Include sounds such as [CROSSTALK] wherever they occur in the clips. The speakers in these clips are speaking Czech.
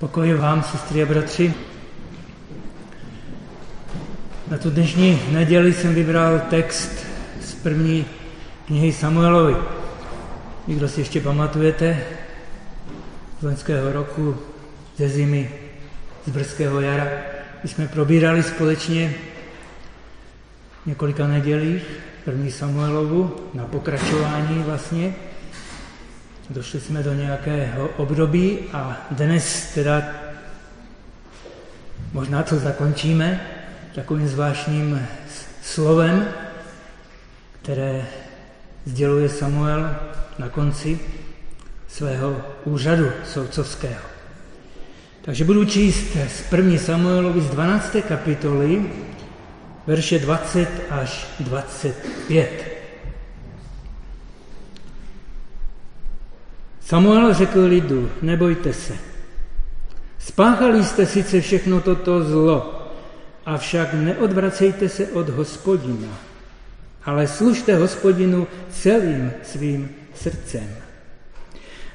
Pokoj vám, sestry a bratři. Na tu dnešní neděli jsem vybral text z první knihy Samuelovi. Někdo si ještě pamatujete z loňského roku, ze zimy, z brzkého jara, když jsme probírali společně několika nedělích první Samuelovu na pokračování vlastně Došli jsme do nějakého období a dnes teda možná to zakončíme takovým zvláštním slovem, které sděluje Samuel na konci svého úřadu soudcovského. Takže budu číst z 1. Samuelovi z 12. kapitoly, verše 20 až 25. Samuel řekl lidu, nebojte se. Spáchali jste sice všechno toto zlo, avšak neodvracejte se od hospodina, ale služte hospodinu celým svým srdcem.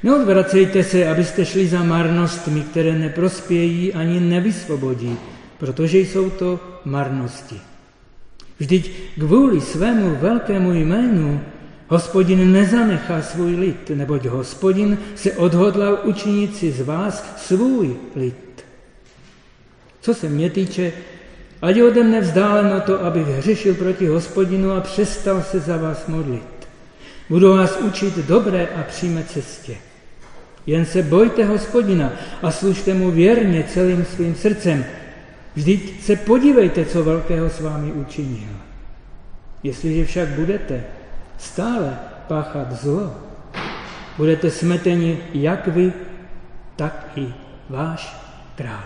Neodvracejte se, abyste šli za marnostmi, které neprospějí ani nevysvobodí, protože jsou to marnosti. Vždyť kvůli svému velkému jménu Hospodin nezanechá svůj lid, neboť hospodin se odhodlal učinit si z vás svůj lid. Co se mě týče, ať ode mne vzdáleno to, abych hřešil proti hospodinu a přestal se za vás modlit. Budu vás učit dobré a přímé cestě. Jen se bojte hospodina a služte mu věrně celým svým srdcem. Vždyť se podívejte, co velkého s vámi učinil. Jestliže však budete stále páchat zlo, budete smeteni jak vy, tak i váš král.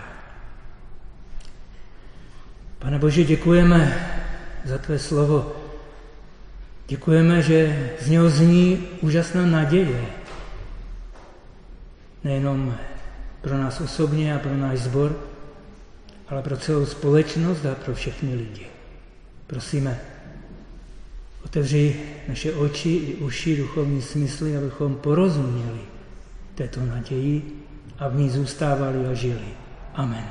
Pane Bože, děkujeme za tvé slovo. Děkujeme, že z něho zní úžasná naděje. Nejenom pro nás osobně a pro náš sbor, ale pro celou společnost a pro všechny lidi. Prosíme, Otevři naše oči i uši, duchovní smysly, abychom porozuměli této naději a v ní zůstávali a žili. Amen.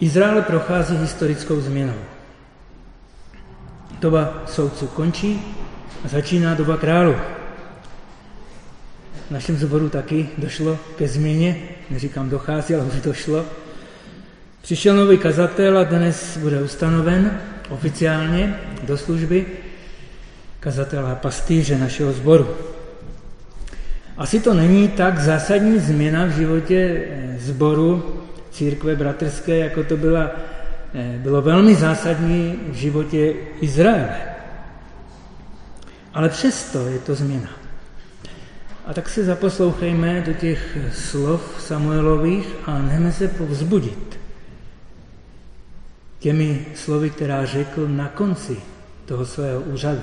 Izrael prochází historickou změnou. Doba soudců končí a začíná doba králu. V našem zboru taky došlo ke změně, neříkám dochází, ale už došlo. Přišel nový kazatel a dnes bude ustanoven oficiálně do služby kazatele a pastýře našeho sboru. Asi to není tak zásadní změna v životě sboru eh, církve bratrské, jako to byla, eh, bylo velmi zásadní v životě Izraele. Ale přesto je to změna. A tak se zaposlouchejme do těch slov Samuelových a nechme se povzbudit těmi slovy, která řekl na konci toho svého úřadu.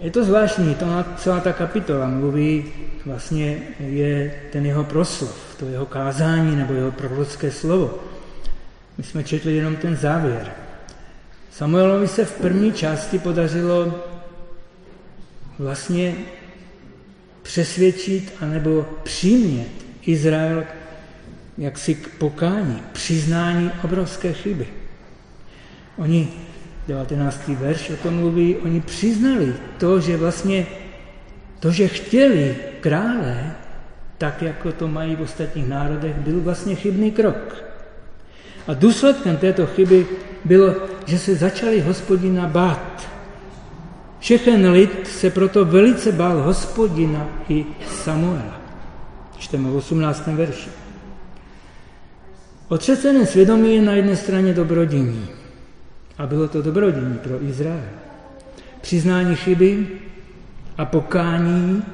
Je to zvláštní, to celá ta kapitola mluví, vlastně je ten jeho proslov, to jeho kázání nebo jeho prorocké slovo. My jsme četli jenom ten závěr. Samuelovi se v první části podařilo vlastně přesvědčit anebo přimět Izrael jaksi k pokání, přiznání obrovské chyby. Oni, 19. verš o tom mluví, oni přiznali to, že vlastně to, že chtěli krále, tak jako to mají v ostatních národech, byl vlastně chybný krok. A důsledkem této chyby bylo, že se začali hospodina bát. Všechen lid se proto velice bál hospodina i Samuela. Čteme v 18. verši. Otřesené svědomí je na jedné straně dobrodění. A bylo to dobrodění pro Izrael. Přiznání chyby a pokání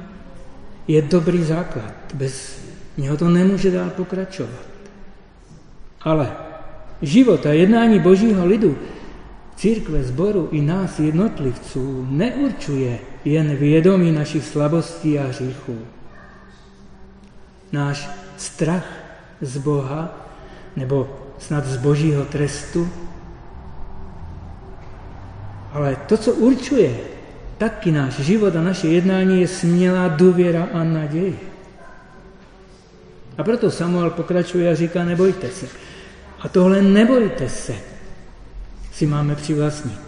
je dobrý základ. Bez něho to nemůže dál pokračovat. Ale život a jednání božího lidu, církve, sboru i nás jednotlivců neurčuje jen vědomí našich slabostí a hříchů. Náš strach z Boha nebo snad z božího trestu. Ale to, co určuje taky náš život a naše jednání je smělá důvěra a naděje. A proto Samuel pokračuje a říká, nebojte se. A tohle nebojte se si máme přivlastnit.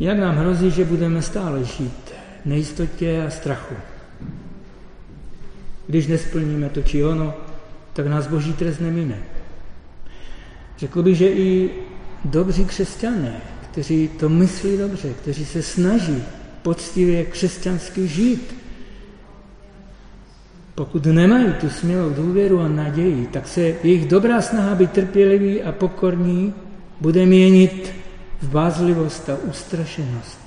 Jak nám hrozí, že budeme stále žít nejistotě a strachu. Když nesplníme to či ono, tak nás boží trest nemine. Řekl bych, že i dobří křesťané, kteří to myslí dobře, kteří se snaží poctivě křesťansky žít, pokud nemají tu smělou důvěru a naději, tak se jejich dobrá snaha být trpělivý a pokorní bude měnit v bázlivost a ustrašenost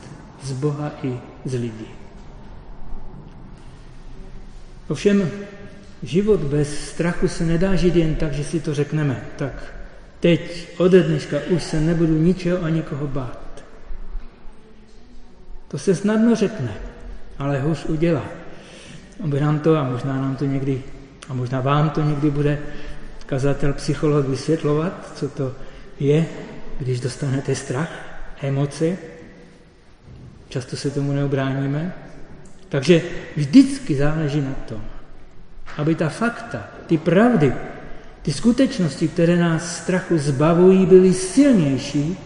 z Boha i z lidí. Ovšem, život bez strachu se nedá žít jen tak, že si to řekneme. Tak teď, ode dneška, už se nebudu ničeho a nikoho bát. To se snadno řekne, ale hůř udělá. Aby nám to, a možná nám to někdy, a možná vám to někdy bude kazatel, psycholog vysvětlovat, co to je, když dostanete strach, emoce. Často se tomu neobráníme. Takže vždycky záleží na tom, aby ta fakta, ty pravdy, ty skutečnosti, které nás strachu zbavují, byly silnější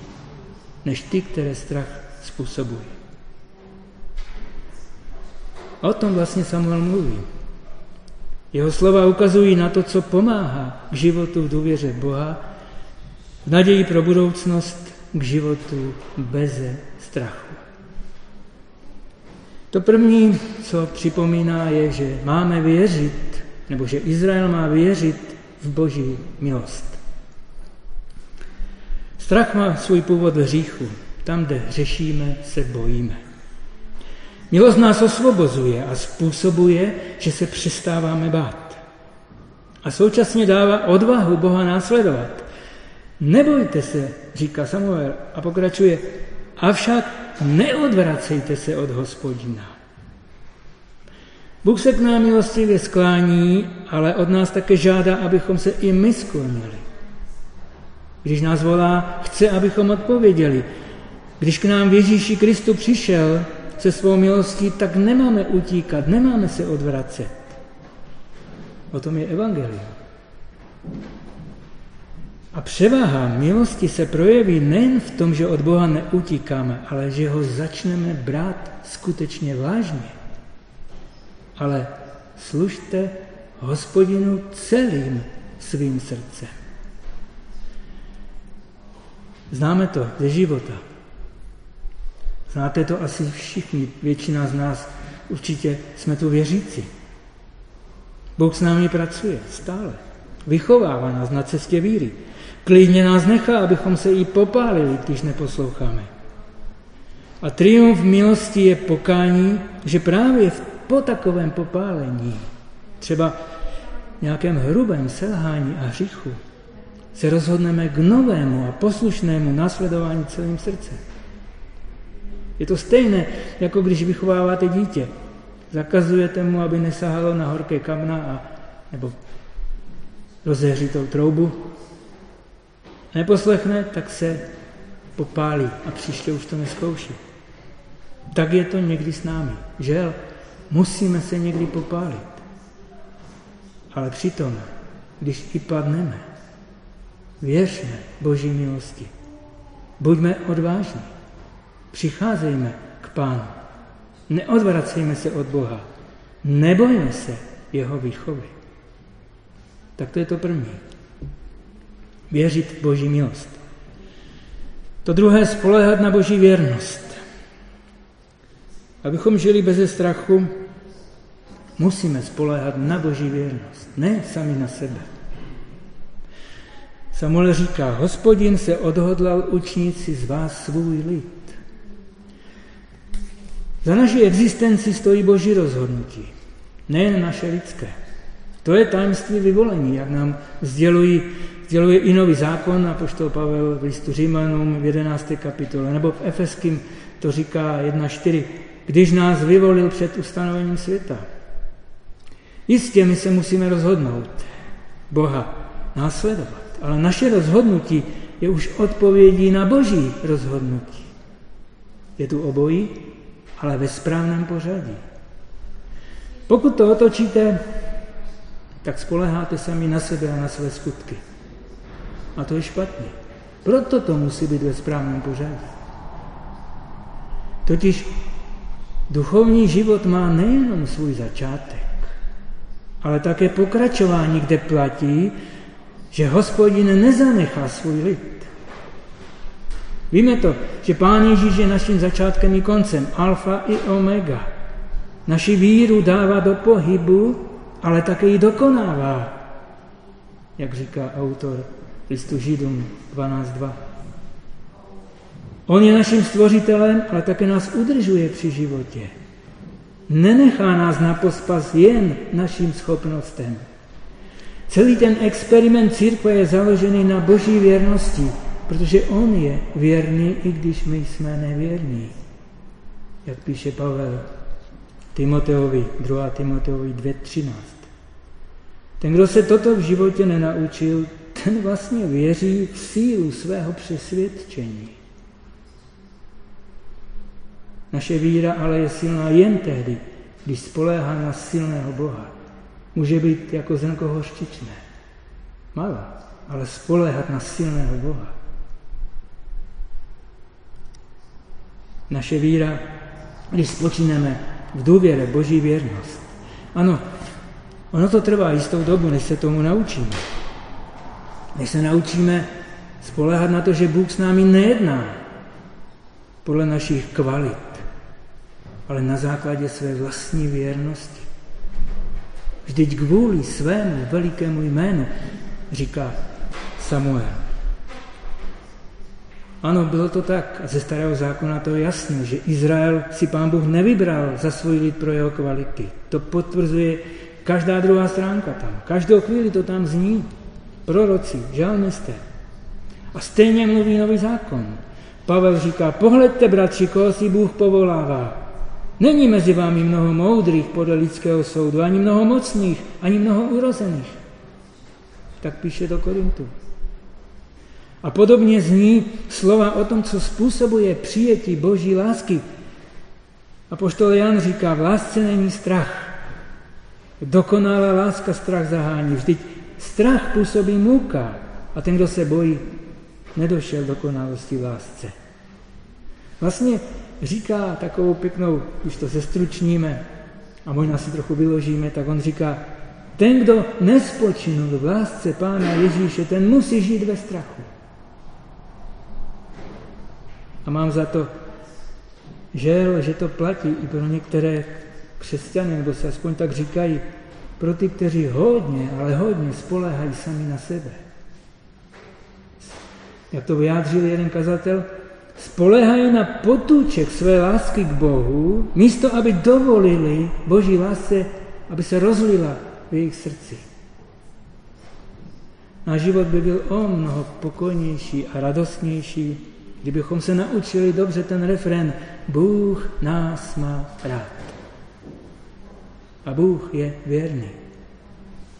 než ty, které strach způsobují. O tom vlastně Samuel mluví. Jeho slova ukazují na to, co pomáhá k životu v důvěře Boha, v naději pro budoucnost, k životu beze strachu. To první, co připomíná, je, že máme věřit, nebo že Izrael má věřit v boží milost. Strach má svůj původ v hříchu. Tam, kde řešíme, se bojíme. Milost nás osvobozuje a způsobuje, že se přestáváme bát. A současně dává odvahu Boha následovat. Nebojte se, říká Samuel a pokračuje, avšak neodvracejte se od hospodina. Bůh se k nám milostivě sklání, ale od nás také žádá, abychom se i my sklonili. Když nás volá, chce, abychom odpověděli. Když k nám Ježíši Kristu přišel se svou milostí, tak nemáme utíkat, nemáme se odvracet. O tom je evangelium. A převaha milosti se projeví nejen v tom, že od Boha neutíkáme, ale že ho začneme brát skutečně vážně. Ale služte hospodinu celým svým srdcem. Známe to ze života. Znáte to asi všichni, většina z nás určitě jsme tu věřící. Bůh s námi pracuje stále. Vychovává nás na cestě víry. Klidně nás nechá, abychom se i popálili, když neposloucháme. A triumf milosti je pokání, že právě po takovém popálení, třeba nějakém hrubém selhání a hříchu, se rozhodneme k novému a poslušnému následování celým srdcem. Je to stejné, jako když vychováváte dítě. Zakazujete mu, aby nesahalo na horké kamna a, nebo rozehřitou troubu, neposlechne, tak se popálí a příště už to neskouší. Tak je to někdy s námi. Žel, musíme se někdy popálit. Ale přitom, když i padneme, věřme Boží milosti. Buďme odvážní. Přicházejme k Pánu. Neodvracejme se od Boha. Nebojme se jeho výchovy. Tak to je to první věřit v Boží milost. To druhé, spolehat na Boží věrnost. Abychom žili bez strachu, musíme spolehat na Boží věrnost, ne sami na sebe. Samuel říká, hospodin se odhodlal učinit si z vás svůj lid. Za naší existenci stojí Boží rozhodnutí, nejen naše lidské. To je tajemství vyvolení, jak nám sdělují sděluje i nový zákon, a poštol Pavel v listu Římanům v 11. kapitole, nebo v Efeským to říká 1.4, když nás vyvolil před ustanovením světa. Jistě my se musíme rozhodnout Boha následovat, ale naše rozhodnutí je už odpovědí na boží rozhodnutí. Je tu obojí, ale ve správném pořadí. Pokud to otočíte, tak spoleháte sami na sebe a na své skutky. A to je špatně. Proto to musí být ve správném pořadí. Totiž duchovní život má nejenom svůj začátek, ale také pokračování, kde platí, že hospodin nezanechá svůj lid. Víme to, že Pán Ježíš je naším začátkem i koncem, alfa i omega. Naši víru dává do pohybu, ale také ji dokonává, jak říká autor listu Židům 12.2. On je naším stvořitelem, ale také nás udržuje při životě. Nenechá nás na pospas jen naším schopnostem. Celý ten experiment církve je založený na boží věrnosti, protože on je věrný, i když my jsme nevěrní. Jak píše Pavel Timoteovi, 2. Timoteovi 2.13. Ten, kdo se toto v životě nenaučil, ten vlastně věří v sílu svého přesvědčení. Naše víra ale je silná jen tehdy, když spoléhá na silného Boha. Může být jako zrnko hořčičné. Malá, ale spoléhat na silného Boha. Naše víra, když spočíneme v důvěre, boží věrnost. Ano, ono to trvá jistou dobu, než se tomu naučíme. Než se naučíme spolehat na to, že Bůh s námi nejedná podle našich kvalit, ale na základě své vlastní věrnosti. Vždyť kvůli svému velikému jménu, říká Samuel. Ano, bylo to tak. A ze starého zákona to je jasné, že Izrael si pán Bůh nevybral za svůj lid pro jeho kvality. To potvrzuje každá druhá stránka tam. Každou chvíli to tam zní. Proroci, žalmisté. A stejně mluví nový zákon. Pavel říká, pohledte, bratři, koho si Bůh povolává. Není mezi vámi mnoho moudrých podle lidského soudu, ani mnoho mocných, ani mnoho urozených. Tak píše do Korintu. A podobně zní slova o tom, co způsobuje přijetí boží lásky. A poštol Jan říká, v lásce není strach. Dokonalá láska strach zahání. Vždyť strach působí muka a ten, kdo se bojí, nedošel dokonalosti v lásce. Vlastně říká takovou pěknou, když to zestručníme a možná si trochu vyložíme, tak on říká, ten, kdo nespočinul v lásce Pána Ježíše, ten musí žít ve strachu. A mám za to, žel, že to platí i pro některé křesťany, nebo se aspoň tak říkají, pro ty, kteří hodně, ale hodně spolehají sami na sebe. Jak to vyjádřil jeden kazatel, spolehají na potůček své lásky k Bohu, místo aby dovolili Boží lásce, aby se rozlila v jejich srdci. Náš život by byl o mnoho pokojnější a radostnější, kdybychom se naučili dobře ten refren Bůh nás má rád. A Bůh je věrný.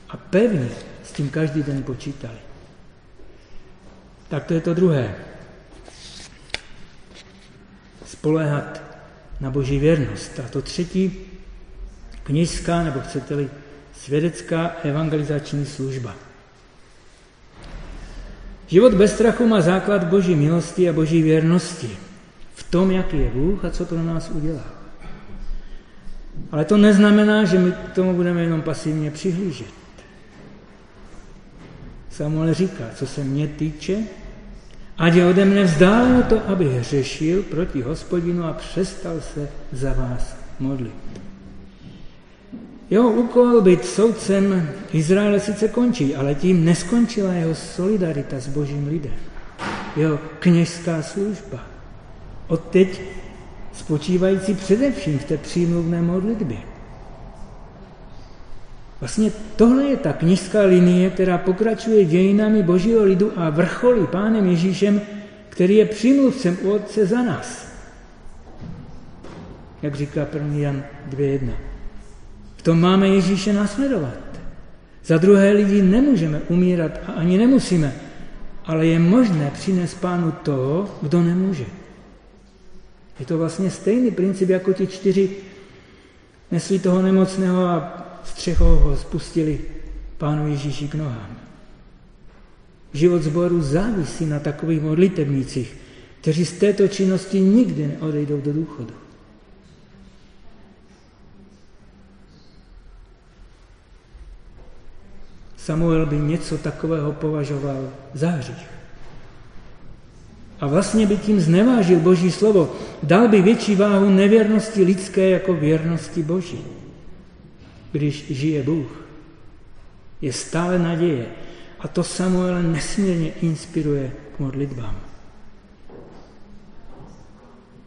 A pevně s tím každý den počítali. Tak to je to druhé spoléhat na boží věrnost. A to třetí, knižská, nebo chcete-li svědecká evangelizační služba. Život bez strachu má základ boží milosti a boží věrnosti. V tom, jaký je Bůh a co pro nás udělá. Ale to neznamená, že my k tomu budeme jenom pasivně přihlížet. Samuel říká, co se mě týče, Ať je ode mne vzdáleno to, aby hřešil proti hospodinu a přestal se za vás modlit. Jeho úkol být soudcem Izraele sice končí, ale tím neskončila jeho solidarita s božím lidem. Jeho kněžská služba. Odteď spočívající především v té přímluvné modlitbě. Vlastně tohle je ta knižská linie, která pokračuje dějinami božího lidu a vrcholí pánem Ježíšem, který je přímluvcem u Otce za nás. Jak říká 1. Jan 2.1. V tom máme Ježíše následovat. Za druhé lidi nemůžeme umírat a ani nemusíme, ale je možné přinést pánu toho, kdo nemůže. Je to vlastně stejný princip jako ti čtyři nesli toho nemocného a střechou ho spustili pánu Ježíši k nohám. Život zboru závisí na takových modlitebnících, kteří z této činnosti nikdy neodejdou do důchodu. Samuel by něco takového považoval za hřích. A vlastně by tím znevážil Boží slovo. Dal by větší váhu nevěrnosti lidské jako věrnosti Boží. Když žije Bůh, je stále naděje. A to Samuel nesmírně inspiruje k modlitbám.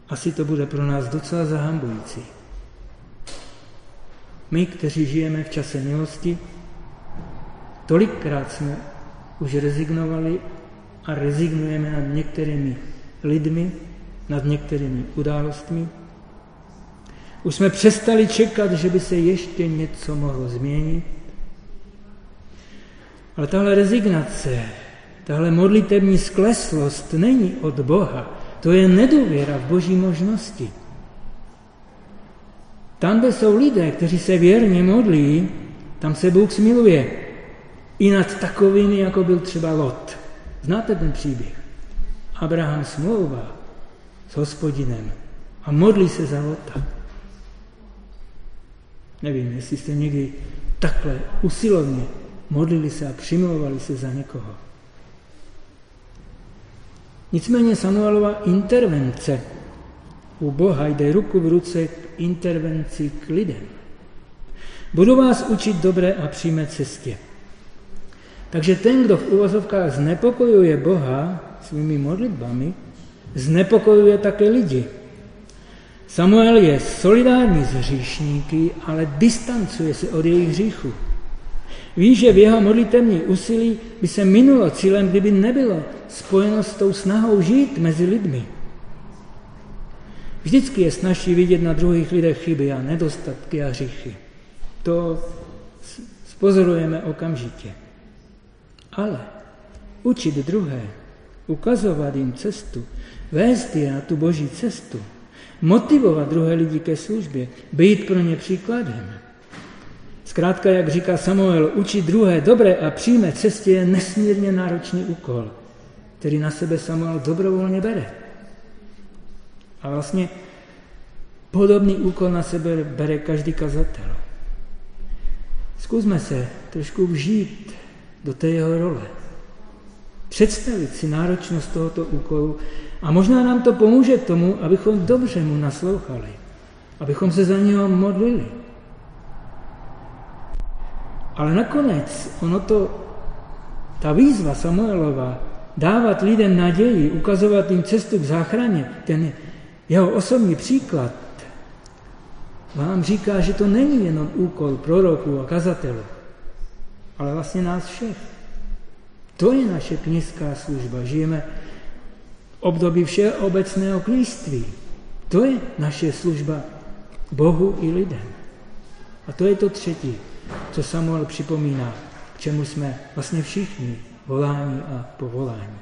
Asi to bude pro nás docela zahambující. My, kteří žijeme v čase milosti, tolikrát jsme už rezignovali a rezignujeme nad některými lidmi, nad některými událostmi. Už jsme přestali čekat, že by se ještě něco mohlo změnit. Ale tahle rezignace, tahle modlitební skleslost není od Boha. To je nedůvěra v boží možnosti. Tam, kde jsou lidé, kteří se věrně modlí, tam se Bůh smiluje. I nad takovými, jako byl třeba Lot. Znáte ten příběh? Abraham smlouvá s hospodinem a modlí se za Lota. Nevím, jestli jste někdy takhle usilovně modlili se a přimlouvali se za někoho. Nicméně Samuelova intervence u Boha jde ruku v ruce k intervenci k lidem. Budu vás učit dobré a přímé cestě. Takže ten, kdo v uvozovkách znepokojuje Boha svými modlitbami, znepokojuje také lidi. Samuel je solidární s hříšníky, ale distancuje se od jejich hříchu. Ví, že v jeho modlitevní úsilí by se minulo cílem, kdyby nebylo spojeno s tou snahou žít mezi lidmi. Vždycky je snažší vidět na druhých lidech chyby a nedostatky a hříchy. To spozorujeme okamžitě. Ale učit druhé, ukazovat jim cestu, vést je na tu boží cestu, motivovat druhé lidi ke službě, být pro ně příkladem. Zkrátka, jak říká Samuel, učit druhé dobré a přímé cestě je nesmírně náročný úkol, který na sebe Samuel dobrovolně bere. A vlastně podobný úkol na sebe bere každý kazatel. Zkusme se trošku vžít do té jeho role. Představit si náročnost tohoto úkolu a možná nám to pomůže k tomu, abychom dobře mu naslouchali, abychom se za něho modlili. Ale nakonec ono to, ta výzva Samuelova, dávat lidem naději, ukazovat jim cestu k záchraně, ten jeho osobní příklad vám říká, že to není jenom úkol proroků a kazatelů, ale vlastně nás všech. To je naše kněžská služba. Žijeme období všeobecného klíství. To je naše služba Bohu i lidem. A to je to třetí, co Samuel připomíná, k čemu jsme vlastně všichni voláni a povoláni.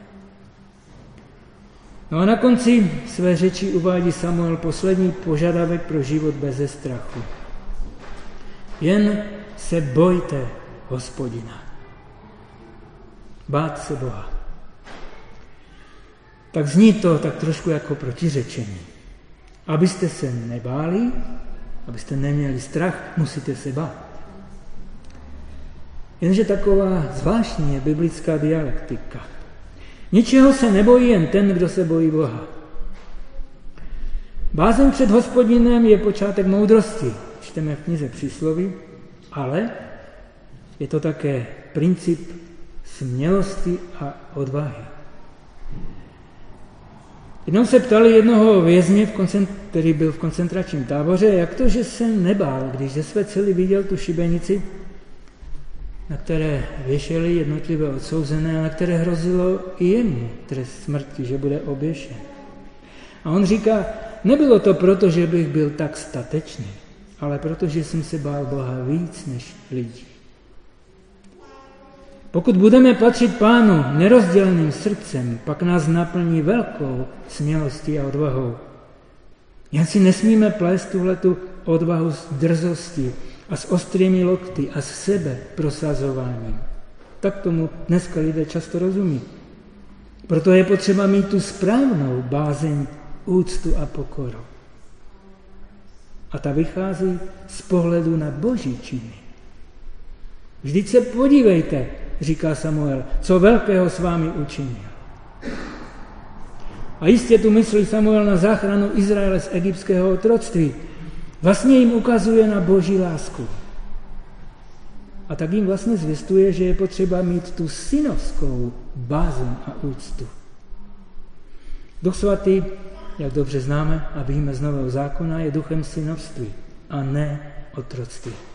No a na konci své řeči uvádí Samuel poslední požadavek pro život bez strachu. Jen se bojte hospodina. Bát se Boha. Tak zní to tak trošku jako protiřečení. Abyste se nebáli, abyste neměli strach, musíte se bát. Jenže taková zvláštní je biblická dialektika. Ničeho se nebojí jen ten, kdo se bojí Boha. Bázeň před hospodinem je počátek moudrosti, čteme v knize přísloví, ale je to také princip smělosti a odvahy. Jednou se ptali jednoho vězně, který byl v koncentračním táboře, jak to, že se nebál, když ze své cely viděl tu šibenici, na které věšeli jednotlivé odsouzené a na které hrozilo i jemu trest smrti, že bude oběšen. A on říká, nebylo to proto, že bych byl tak statečný, ale protože jsem se bál Boha víc než lidí. Pokud budeme patřit Pánu nerozděleným srdcem, pak nás naplní velkou smělostí a odvahou. Jen si nesmíme plést tuhletu odvahu z drzosti a s ostrými lokty a s sebe prosazováním. Tak tomu dneska lidé často rozumí. Proto je potřeba mít tu správnou bázeň, úctu a pokoru. A ta vychází z pohledu na boží činy. Vždyť se podívejte, říká Samuel, co velkého s vámi učinil. A jistě tu myslí Samuel na záchranu Izraele z egyptského otroctví. Vlastně jim ukazuje na boží lásku. A tak jim vlastně zvěstuje, že je potřeba mít tu synovskou bázu a úctu. Duch svatý, jak dobře známe a víme z Nového zákona, je duchem synovství a ne otroctví.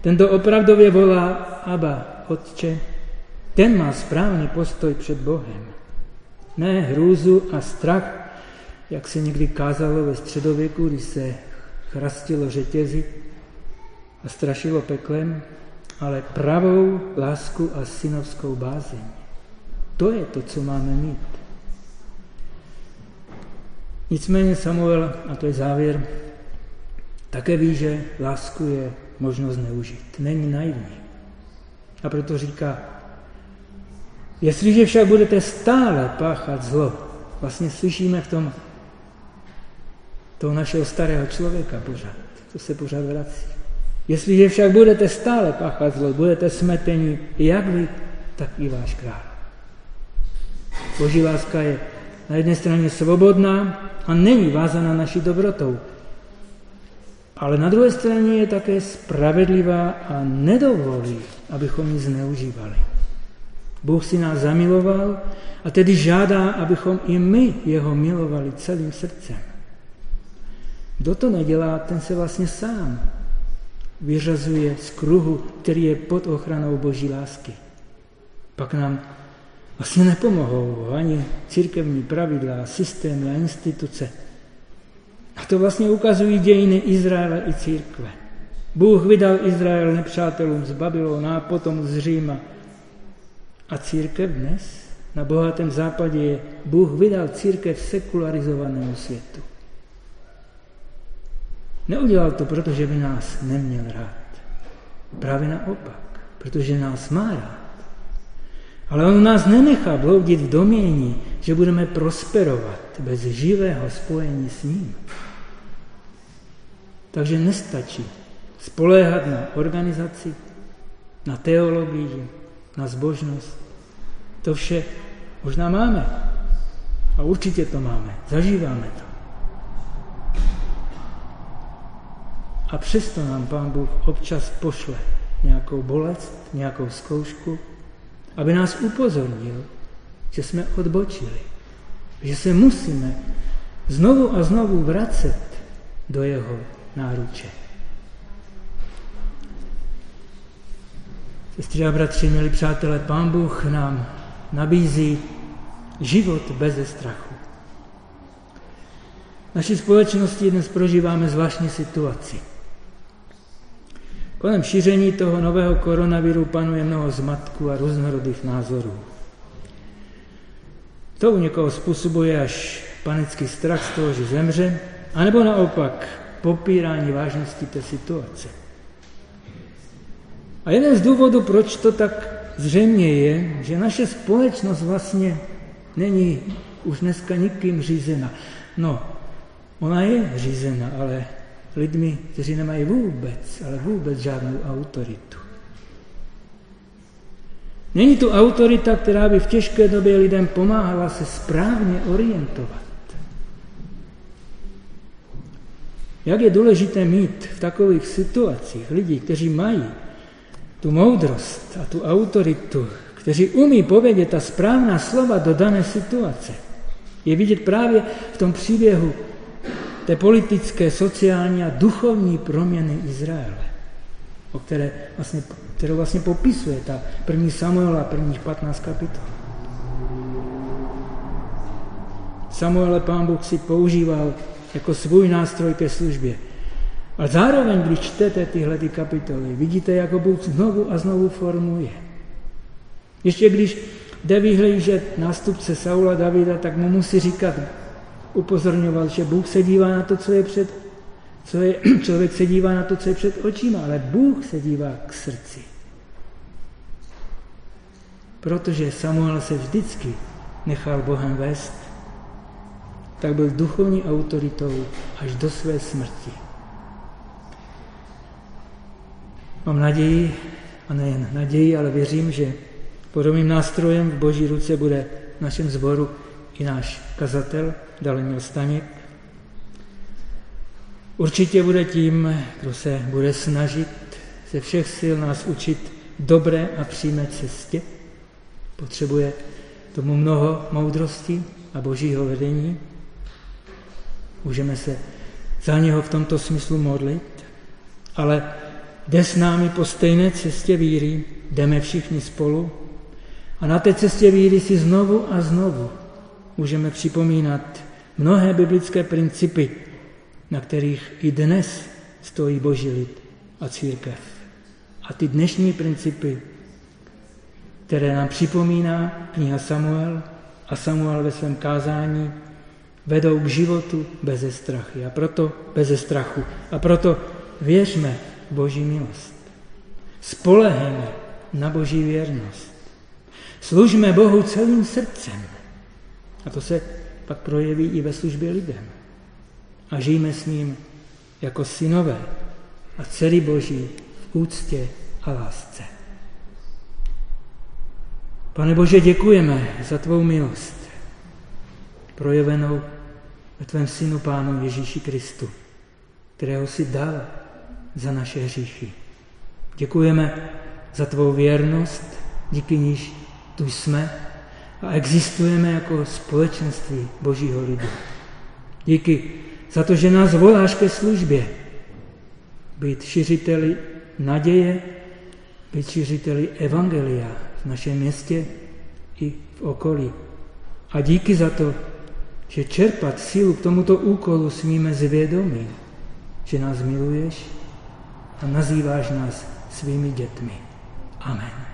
Tento opravdově volá Abba, Otče, ten má správný postoj před Bohem. Ne hrůzu a strach, jak se někdy kázalo ve středověku, kdy se chrastilo řetězy a strašilo peklem, ale pravou lásku a synovskou bázeň. To je to, co máme mít. Nicméně Samuel, a to je závěr, také ví, že lásku je možno zneužít. Není naivní. A proto říká, jestliže však budete stále páchat zlo, vlastně slyšíme v tom toho našeho starého člověka pořád, to se pořád vrací. Jestliže však budete stále páchat zlo, budete smetení, jak vy, tak i váš král. Boží láska je na jedné straně svobodná a není vázaná naší dobrotou. Ale na druhé straně je také spravedlivá a nedovolí, abychom ji zneužívali. Bůh si nás zamiloval a tedy žádá, abychom i my jeho milovali celým srdcem. Kdo to nedělá, ten se vlastně sám vyřazuje z kruhu, který je pod ochranou Boží lásky. Pak nám vlastně nepomohou ani církevní pravidla, systémy a instituce. A to vlastně ukazují dějiny Izraele i církve. Bůh vydal Izrael nepřátelům z Babylona a potom z Říma. A církev dnes na bohatém západě je, Bůh vydal církev sekularizovanému světu. Neudělal to, protože by nás neměl rád. Právě naopak, protože nás má rád. Ale on nás nenechá bloudit v domění, že budeme prosperovat bez živého spojení s ním. Takže nestačí spoléhat na organizaci, na teologii, na zbožnost. To vše možná máme. A určitě to máme. Zažíváme to. A přesto nám Pán Bůh občas pošle nějakou bolest, nějakou zkoušku, aby nás upozornil, že jsme odbočili, že se musíme znovu a znovu vracet do jeho náruče. Sestry a bratři, milí přátelé, Pán Bůh nám nabízí život bez strachu. V naší společnosti dnes prožíváme zvláštní situaci. Kolem šíření toho nového koronaviru panuje mnoho zmatku a různorodých názorů. To u někoho způsobuje až panický strach z toho, že zemře, anebo naopak popírání vážnosti té situace. A jeden z důvodů, proč to tak zřejmě je, že naše společnost vlastně není už dneska nikým řízena. No, ona je řízena, ale lidmi, kteří nemají vůbec, ale vůbec žádnou autoritu. Není tu autorita, která by v těžké době lidem pomáhala se správně orientovat. Jak je důležité mít v takových situacích lidi, kteří mají tu moudrost a tu autoritu, kteří umí povědět ta správná slova do dané situace. Je vidět právě v tom příběhu té politické, sociální a duchovní proměny Izraele, o které vlastně, kterou vlastně popisuje ta první Samuela, prvních 15 kapitol. Samuele pán Bůh si používal jako svůj nástroj ke službě. A zároveň, když čtete tyhle ty kapitoly, vidíte, jak ho Bůh znovu a znovu formuje. Ještě když jde vyhlížet nástupce Saula Davida, tak mu musí říkat, upozorňoval, že Bůh se dívá na to, co je před, co je, [CLEARS THROAT] člověk se dívá na to, co je před očima, ale Bůh se dívá k srdci. Protože Samuel se vždycky nechal Bohem vést, tak byl duchovní autoritou až do své smrti. Mám naději, a nejen naději, ale věřím, že podobným nástrojem v boží ruce bude v našem zboru i náš kazatel Dalemil Staněk. Určitě bude tím, kdo se bude snažit ze všech sil nás učit dobré a přímé cestě. Potřebuje tomu mnoho moudrosti a božího vedení. Můžeme se za něho v tomto smyslu modlit, ale jde s námi po stejné cestě víry, jdeme všichni spolu a na té cestě víry si znovu a znovu můžeme připomínat mnohé biblické principy, na kterých i dnes stojí boží lid a církev. A ty dnešní principy, které nám připomíná kniha Samuel a Samuel ve svém kázání, vedou k životu beze strachy a proto beze strachu. A proto věřme Boží milost. Spolehejme na Boží věrnost. Služme Bohu celým srdcem. A to se pak projeví i ve službě lidem. A žijeme s ním jako synové a dcery Boží v úctě a lásce. Pane Bože, děkujeme za tvou milost, projevenou ve tvém synu Pánu Ježíši Kristu, kterého si dal za naše hříchy. Děkujeme za tvou věrnost, díky níž tu jsme a existujeme jako společenství Božího lidu. Díky za to, že nás voláš ke službě, být šiřiteli naděje, být šiřiteli evangelia v našem městě i v okolí. A díky za to, že čerpat sílu k tomuto úkolu smíme zvědomí, že nás miluješ a nazýváš nás svými dětmi. Amen.